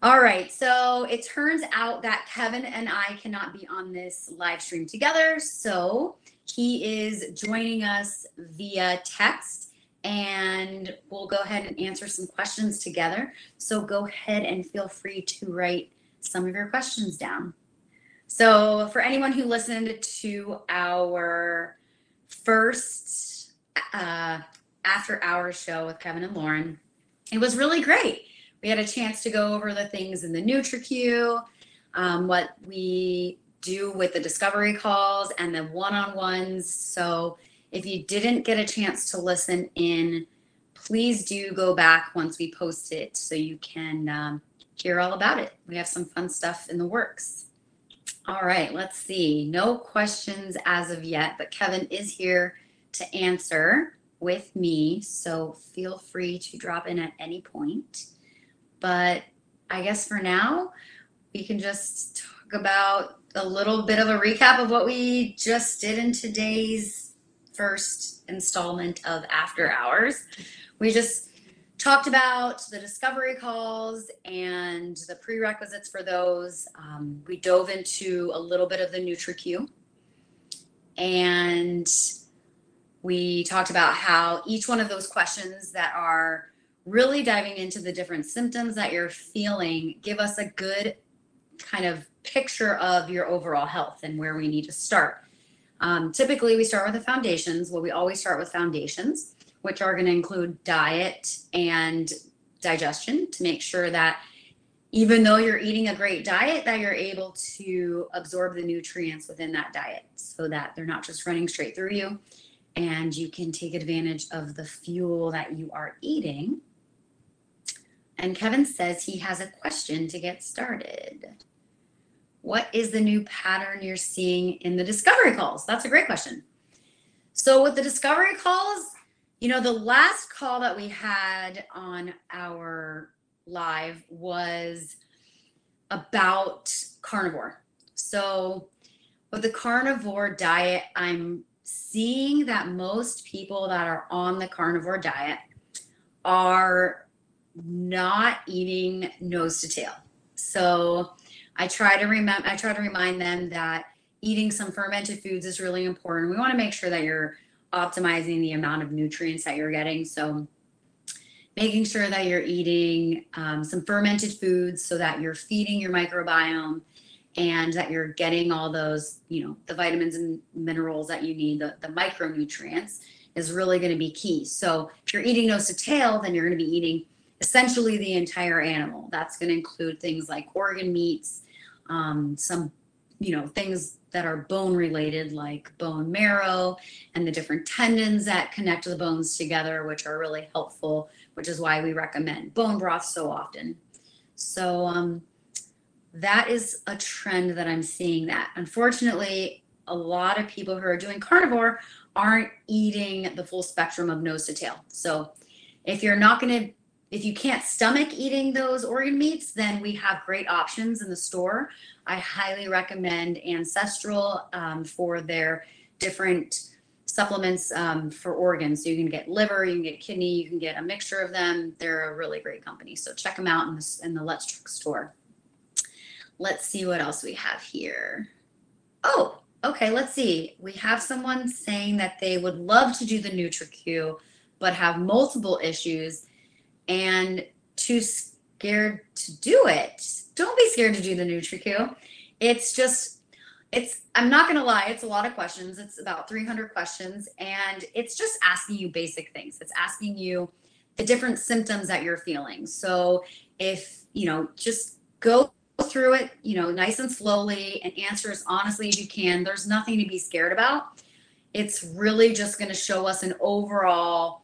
All right. So it turns out that Kevin and I cannot be on this live stream together. So he is joining us via text and we'll go ahead and answer some questions together. So go ahead and feel free to write some of your questions down. So for anyone who listened to our first uh, after hours show with Kevin and Lauren, it was really great we had a chance to go over the things in the NutriQ, um, what we do with the discovery calls and the one-on-ones. So if you didn't get a chance to listen in, please do go back once we post it so you can um, hear all about it. We have some fun stuff in the works. All right, let's see. No questions as of yet, but Kevin is here to answer with me. So feel free to drop in at any point. But I guess for now, we can just talk about a little bit of a recap of what we just did in today's first installment of After Hours. We just talked about the discovery calls and the prerequisites for those. Um, we dove into a little bit of the NutriQ. And we talked about how each one of those questions that are really diving into the different symptoms that you're feeling give us a good kind of picture of your overall health and where we need to start. Um, typically, we start with the foundations. Well, we always start with foundations, which are going to include diet and digestion to make sure that even though you're eating a great diet, that you're able to absorb the nutrients within that diet so that they're not just running straight through you and you can take advantage of the fuel that you are eating and Kevin says he has a question to get started. What is the new pattern you're seeing in the discovery calls? That's a great question. So, with the discovery calls, you know, the last call that we had on our live was about carnivore. So, with the carnivore diet, I'm seeing that most people that are on the carnivore diet are not eating nose to tail. So I try to remember, I try to remind them that eating some fermented foods is really important. We want to make sure that you're optimizing the amount of nutrients that you're getting. So making sure that you're eating um, some fermented foods so that you're feeding your microbiome and that you're getting all those, you know, the vitamins and minerals that you need, the, the micronutrients is really going to be key. So if you're eating nose to tail, then you're going to be eating essentially the entire animal. That's going to include things like organ meats, um, some, you know, things that are bone related, like bone marrow and the different tendons that connect the bones together, which are really helpful, which is why we recommend bone broth so often. So, um, that is a trend that I'm seeing that. Unfortunately, a lot of people who are doing carnivore aren't eating the full spectrum of nose to tail. So, if you're not going to if you can't stomach eating those organ meats, then we have great options in the store. I highly recommend Ancestral um, for their different supplements um, for organs. So you can get liver, you can get kidney, you can get a mixture of them. They're a really great company. So check them out in the, in the Let's Truck store. Let's see what else we have here. Oh, okay. Let's see. We have someone saying that they would love to do the NutriQ, but have multiple issues and too scared to do it. Don't be scared to do the NutriQ. It's just, it's, I'm not going to lie, it's a lot of questions. It's about 300 questions, and it's just asking you basic things. It's asking you the different symptoms that you're feeling. So if, you know, just go through it, you know, nice and slowly and answer as honestly as you can. There's nothing to be scared about. It's really just going to show us an overall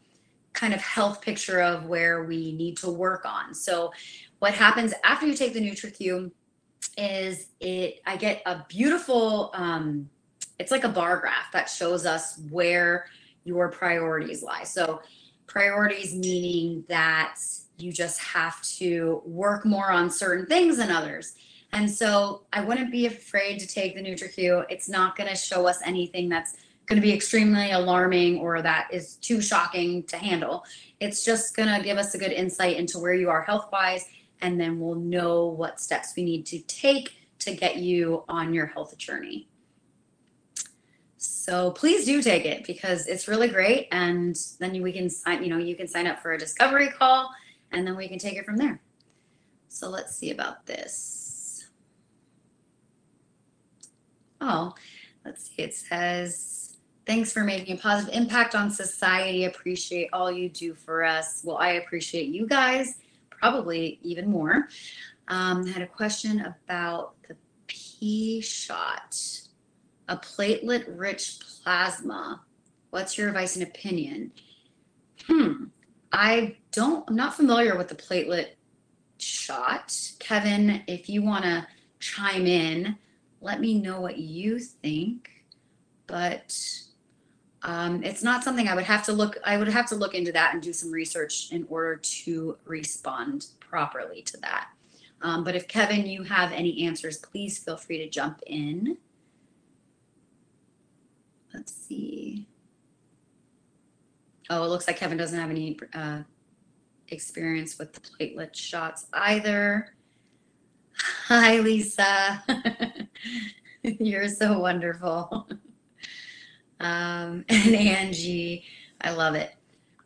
kind of health picture of where we need to work on. So what happens after you take the NutriQ is it I get a beautiful um it's like a bar graph that shows us where your priorities lie. So priorities meaning that you just have to work more on certain things than others. And so I wouldn't be afraid to take the NutriQ. It's not going to show us anything that's going to be extremely alarming or that is too shocking to handle. It's just going to give us a good insight into where you are health wise and then we'll know what steps we need to take to get you on your health journey. So please do take it because it's really great. And then we can sign, you know, you can sign up for a discovery call and then we can take it from there. So let's see about this. Oh, let's see. It says, thanks for making a positive impact on society. Appreciate all you do for us. Well, I appreciate you guys probably even more. Um, I had a question about the P shot, a platelet rich plasma. What's your advice and opinion? Hmm. I don't, I'm not familiar with the platelet shot. Kevin, if you want to chime in, let me know what you think. But um, it's not something I would have to look. I would have to look into that and do some research in order to respond properly to that. Um, but if Kevin, you have any answers, please feel free to jump in. Let's see. Oh, it looks like Kevin doesn't have any uh, experience with the platelet shots either. Hi, Lisa. You're so wonderful. Um, and Angie, I love it.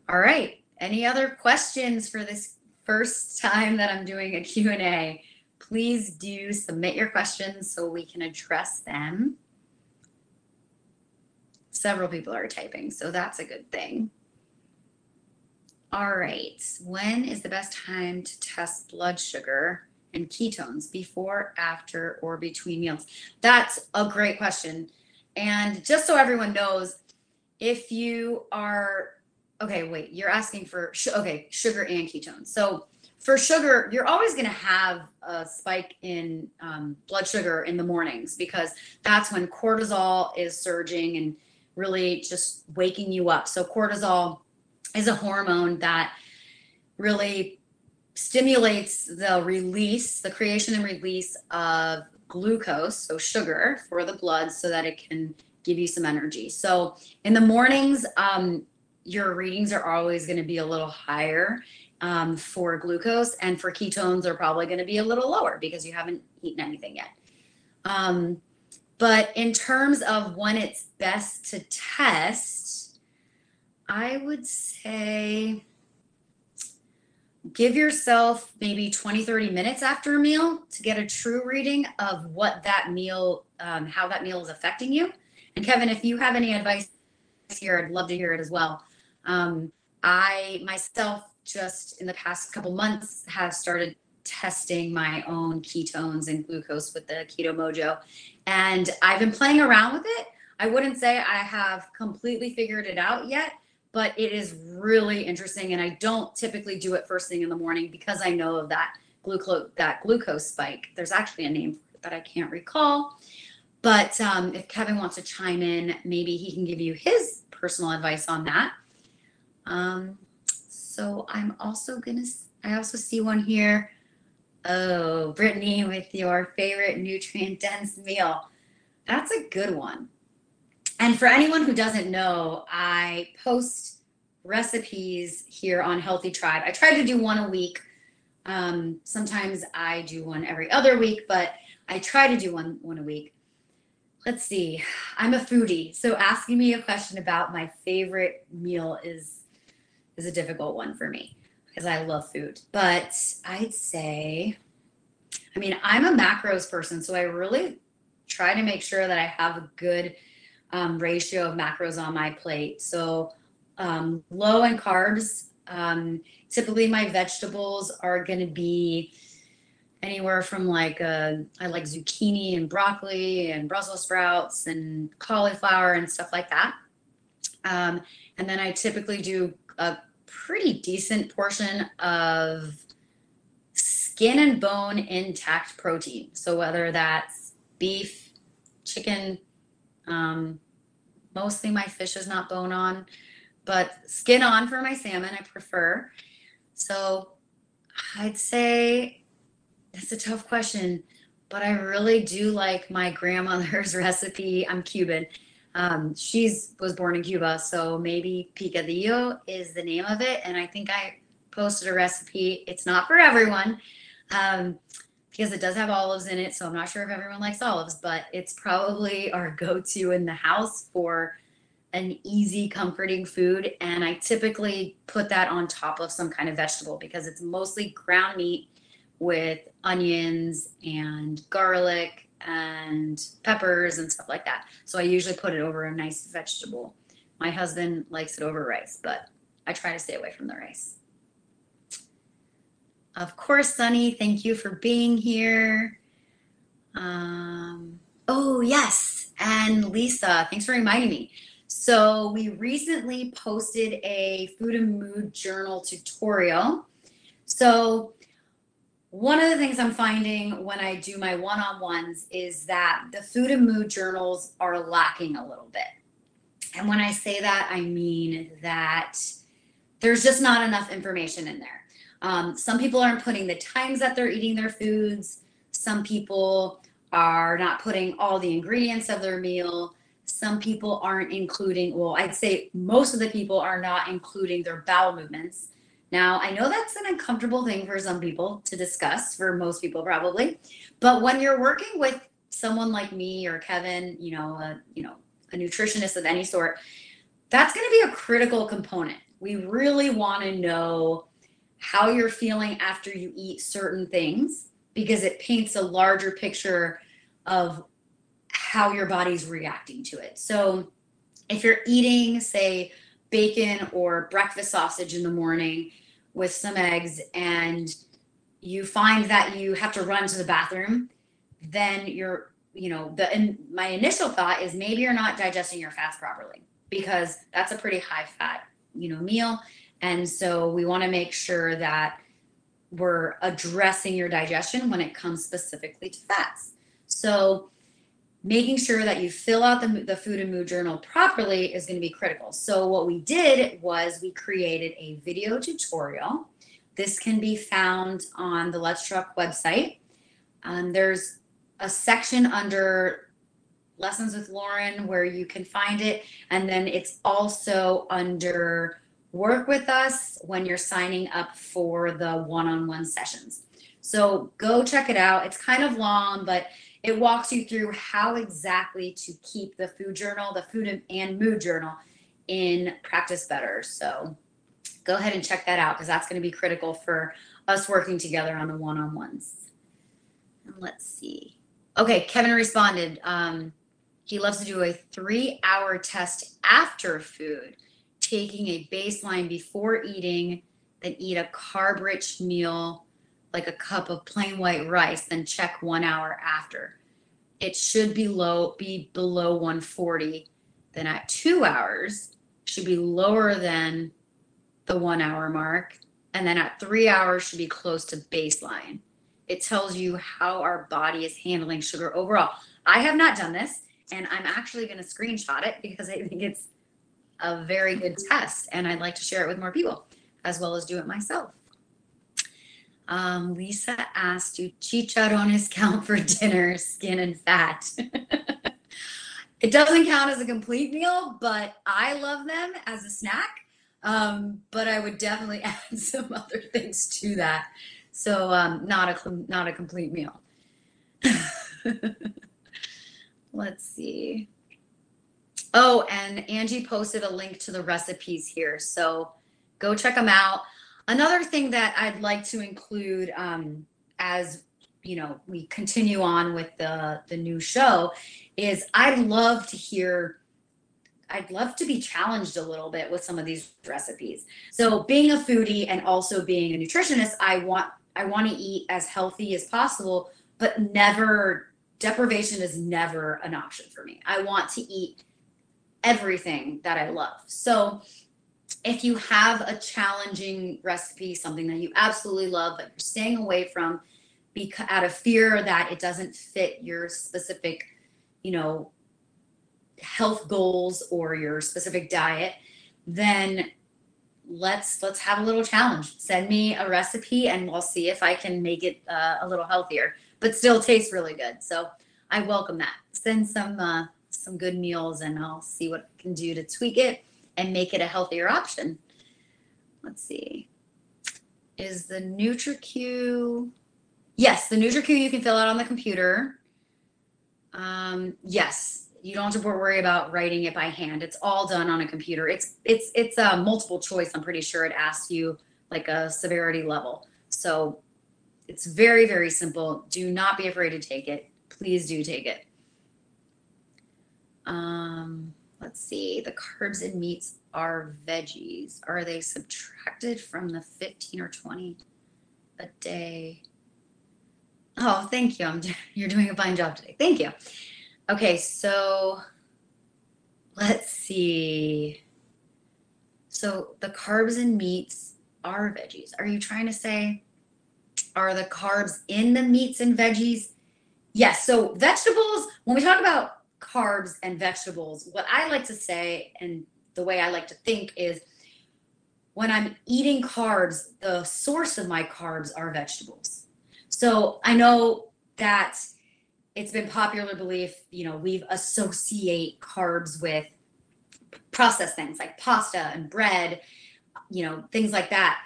All right. Any other questions for this first time that I'm doing a Q&A? Please do submit your questions so we can address them. Several people are typing, so that's a good thing. All right. When is the best time to test blood sugar and ketones before, after, or between meals? That's a great question. And just so everyone knows, if you are okay, wait, you're asking for okay, sugar and ketones. So for sugar, you're always going to have a spike in um, blood sugar in the mornings because that's when cortisol is surging and really just waking you up. So cortisol is a hormone that really stimulates the release, the creation and release of glucose, so sugar for the blood, so that it can give you some energy. So in the mornings, um, your readings are always going to be a little higher um, for glucose, and for ketones are probably going to be a little lower because you haven't eaten anything yet. Um, but in terms of when it's best to test, I would say give yourself maybe 20 30 minutes after a meal to get a true reading of what that meal um, how that meal is affecting you. And kevin if you have any advice here i'd love to hear it as well. Um, i myself just in the past couple months have started testing my own ketones and glucose with the keto mojo. And i've been playing around with it. I wouldn't say i have completely figured it out yet but it is really interesting and i don't typically do it first thing in the morning because i know of that glucose that glucose spike. There's actually a name that i can't recall but um, if kevin wants to chime in maybe he can give you his personal advice on that. Um, so i'm also gonna i also see one here. Oh brittany with your favorite nutrient dense meal. That's a good one and for anyone who doesn't know, I post recipes here on Healthy Tribe. I try to do one a week. Um, sometimes I do one every other week, but I try to do one one a week. Let's see. I'm a foodie, so asking me a question about my favorite meal is is a difficult one for me because I love food. But I'd say, I mean, I'm a macros person, so I really try to make sure that I have a good um, ratio of macros on my plate. So um, low in carbs. Um, typically, my vegetables are going to be anywhere from like uh, I like zucchini and broccoli and Brussels sprouts and cauliflower and stuff like that. Um, and then I typically do a pretty decent portion of skin and bone intact protein. So whether that's beef, chicken, um, mostly my fish is not bone on, but skin on for my salmon, I prefer. So I'd say that's a tough question, but I really do like my grandmother's recipe. I'm Cuban. Um, she's was born in Cuba, so maybe picadillo is the name of it. And I think I posted a recipe. It's not for everyone, um, because it does have olives in it. So I'm not sure if everyone likes olives, but it's probably our go to in the house for an easy, comforting food. And I typically put that on top of some kind of vegetable because it's mostly ground meat with onions and garlic and peppers and stuff like that. So I usually put it over a nice vegetable. My husband likes it over rice, but I try to stay away from the rice. Of course, Sunny, thank you for being here. Um, oh, yes. And Lisa, thanks for reminding me. So, we recently posted a food and mood journal tutorial. So, one of the things I'm finding when I do my one on ones is that the food and mood journals are lacking a little bit. And when I say that, I mean that there's just not enough information in there. Um, some people aren't putting the times that they're eating their foods. Some people are not putting all the ingredients of their meal. Some people aren't including, well, I'd say most of the people are not including their bowel movements. Now, I know that's an uncomfortable thing for some people to discuss, for most people probably. But when you're working with someone like me or Kevin, you know, a, you know, a nutritionist of any sort, that's going to be a critical component. We really want to know how you're feeling after you eat certain things because it paints a larger picture of how your body's reacting to it. So if you're eating, say, bacon or breakfast sausage in the morning with some eggs and you find that you have to run to the bathroom, then you're, you know, the my initial thought is maybe you're not digesting your fats properly because that's a pretty high fat, you know, meal and so we want to make sure that we're addressing your digestion when it comes specifically to fats. So making sure that you fill out the, the food and mood journal properly is going to be critical. So what we did was we created a video tutorial. This can be found on the Let's Truck website. Um, there's a section under lessons with Lauren where you can find it. And then it's also under work with us when you're signing up for the one-on-one sessions. So go check it out. It's kind of long, but it walks you through how exactly to keep the food journal, the food and mood journal in practice better. So go ahead and check that out because that's going to be critical for us working together on the one-on-ones. Let's see. Okay, Kevin responded. Um, he loves to do a three-hour test after food taking a baseline before eating, then eat a carb rich meal like a cup of plain white rice, then check one hour after. It should be low, be below 140. Then at two hours, should be lower than the one hour mark. And then at three hours, should be close to baseline. It tells you how our body is handling sugar overall. I have not done this, and I'm actually going to screenshot it because I think it's a very good test and I'd like to share it with more people as well as do it myself. Um, Lisa asked, do chicharrones count for dinner, skin and fat? it doesn't count as a complete meal, but I love them as a snack. Um, but I would definitely add some other things to that. So um, not a not a complete meal. Let's see. Oh, and Angie posted a link to the recipes here. So go check them out. Another thing that I'd like to include um, as you know we continue on with the the new show is I'd love to hear I'd love to be challenged a little bit with some of these recipes. So being a foodie and also being a nutritionist, I want I want to eat as healthy as possible, but never deprivation is never an option for me. I want to eat everything that I love. So if you have a challenging recipe, something that you absolutely love, but you're staying away from because out of fear that it doesn't fit your specific, you know, health goals or your specific diet, then let's let's have a little challenge. Send me a recipe and we'll see if I can make it uh, a little healthier, but still tastes really good. So I welcome that. Send some uh, some good meals and I'll see what I can do to tweak it and make it a healthier option. Let's see. Is the NutriQ Yes, the NutriQ you can fill out on the computer. Um, yes, you don't have to worry about writing it by hand. It's all done on a computer. It's it's it's a multiple choice. I'm pretty sure it asks you like a severity level. So it's very very simple. Do not be afraid to take it. Please do take it. Um, let's see. The carbs and meats are veggies. Are they subtracted from the 15 or 20 a day? Oh, thank you. I'm, you're doing a fine job today. Thank you. Okay, so let's see. So the carbs and meats are veggies. Are you trying to say, are the carbs in the meats and veggies? Yes. So vegetables, when we talk about carbs and vegetables, what I like to say, and the way I like to think is when I'm eating carbs, the source of my carbs are vegetables. So I know that it's been popular belief, you know, we associate carbs with processed things like pasta and bread, you know, things like that.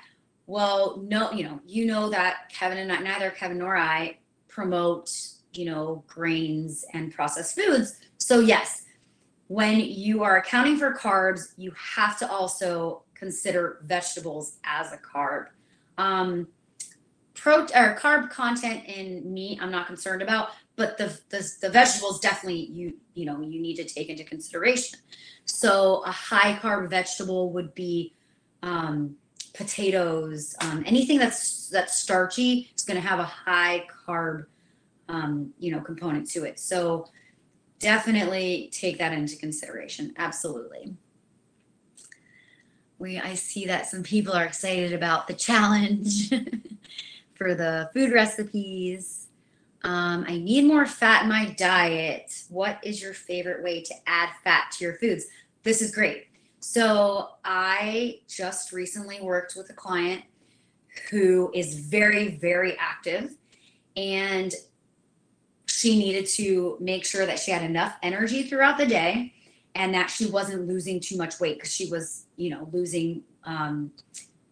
Well, no, you know, you know that Kevin and I, neither Kevin nor I promote, you know, grains and processed foods. So yes, when you are accounting for carbs, you have to also consider vegetables as a carb. Um, pro or carb content in meat i'm not concerned about but the, the the vegetables definitely you you know you need to take into consideration so a high carb vegetable would be um, potatoes um, anything that's that's starchy is going to have a high carb um, you know component to it so definitely take that into consideration absolutely we i see that some people are excited about the challenge for the food recipes. Um, I need more fat in my diet. What is your favorite way to add fat to your foods? This is great. So, I just recently worked with a client who is very, very active, and she needed to make sure that she had enough energy throughout the day and that she wasn't losing too much weight because she was, you know, losing um,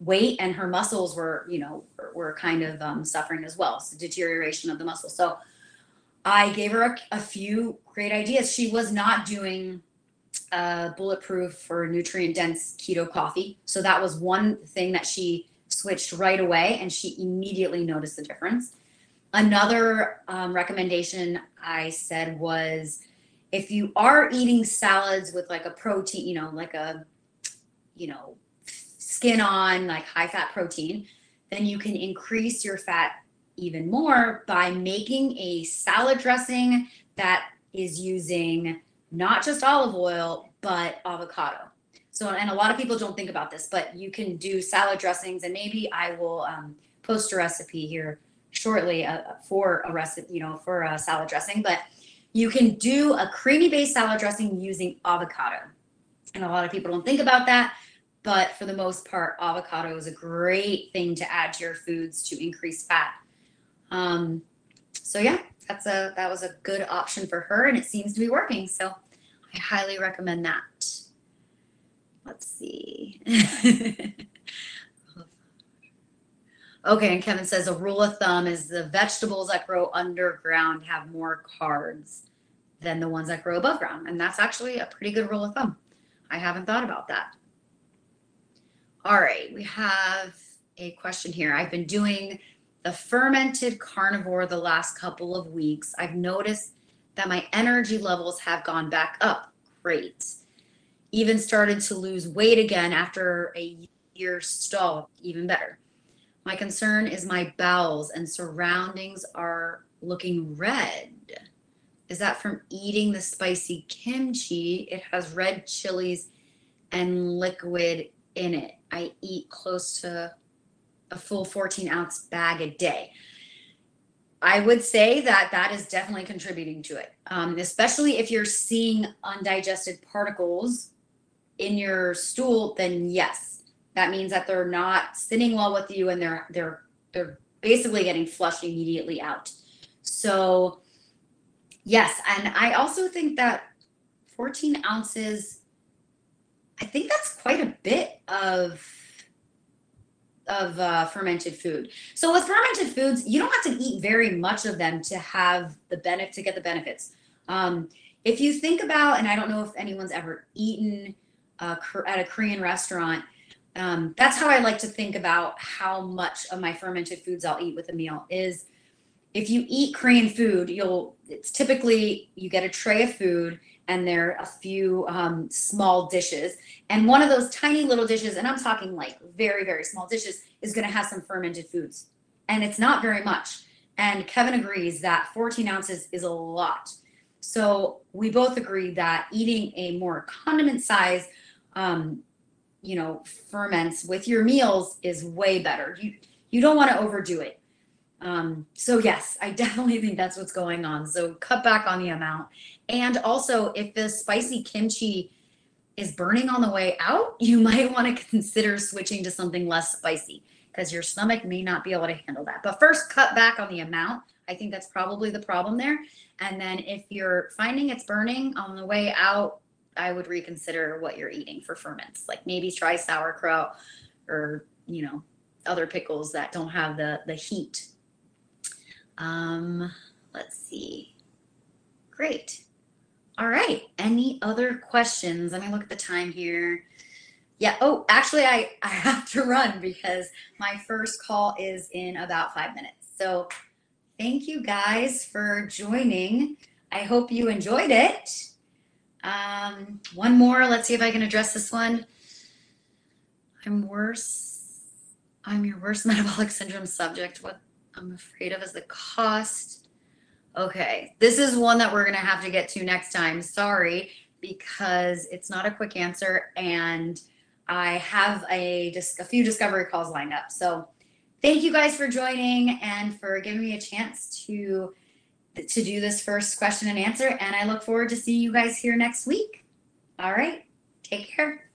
weight and her muscles were, you know, were kind of um, suffering as well. So deterioration of the muscle. So I gave her a, a few great ideas. She was not doing uh, bulletproof or nutrient dense keto coffee. So that was one thing that she switched right away and she immediately noticed the difference. Another um, recommendation I said was if you are eating salads with like a protein, you know, like a, you know, skin on, like high fat protein, then you can increase your fat even more by making a salad dressing that is using not just olive oil, but avocado. So, and a lot of people don't think about this, but you can do salad dressings, and maybe I will um, post a recipe here shortly uh, for a recipe, you know, for a salad dressing. But you can do a creamy based salad dressing using avocado. And a lot of people don't think about that. But for the most part, avocado is a great thing to add to your foods to increase fat. Um, so yeah, that's a that was a good option for her, and it seems to be working. So I highly recommend that. Let's see. okay, and Kevin says a rule of thumb is the vegetables that grow underground have more carbs than the ones that grow above ground, and that's actually a pretty good rule of thumb. I haven't thought about that. All right, we have a question here. I've been doing the fermented carnivore the last couple of weeks. I've noticed that my energy levels have gone back up. Great. Even started to lose weight again after a year stall. Even better. My concern is my bowels and surroundings are looking red. Is that from eating the spicy kimchi? It has red chilies and liquid in it. I eat close to a full 14 ounce bag a day. I would say that that is definitely contributing to it, um, especially if you're seeing undigested particles in your stool. Then yes, that means that they're not sitting well with you, and they're they're they're basically getting flushed immediately out. So yes, and I also think that 14 ounces I think that's quite a bit of of uh, fermented food. So with fermented foods, you don't have to eat very much of them to have the benefit to get the benefits. Um, if you think about, and I don't know if anyone's ever eaten uh, at a Korean restaurant, um, that's how I like to think about how much of my fermented foods I'll eat with a meal. Is if you eat Korean food, you'll it's typically you get a tray of food and there are a few um, small dishes, and one of those tiny little dishes, and I'm talking like very very small dishes, is going to have some fermented foods, and it's not very much. And Kevin agrees that 14 ounces is a lot. So we both agree that eating a more condiment size, um, you know, ferments with your meals is way better. You you don't want to overdo it. Um, so yes, I definitely think that's what's going on. So cut back on the amount. And also, if the spicy kimchi is burning on the way out, you might want to consider switching to something less spicy because your stomach may not be able to handle that. But first, cut back on the amount. I think that's probably the problem there. And then if you're finding it's burning on the way out, I would reconsider what you're eating for ferments. Like maybe try sauerkraut or, you know, other pickles that don't have the the heat. Um, let's see. Great. All right. Any other questions? Let me look at the time here. Yeah. Oh, actually, I I have to run because my first call is in about five minutes. So thank you guys for joining. I hope you enjoyed it. Um, one more. Let's see if I can address this one. I'm worse. I'm your worst metabolic syndrome subject. What I'm afraid of is the cost. Okay, this is one that we're gonna have to get to next time. Sorry, because it's not a quick answer, and I have a just a few discovery calls lined up. So, thank you guys for joining and for giving me a chance to to do this first question and answer. And I look forward to seeing you guys here next week. All right, take care.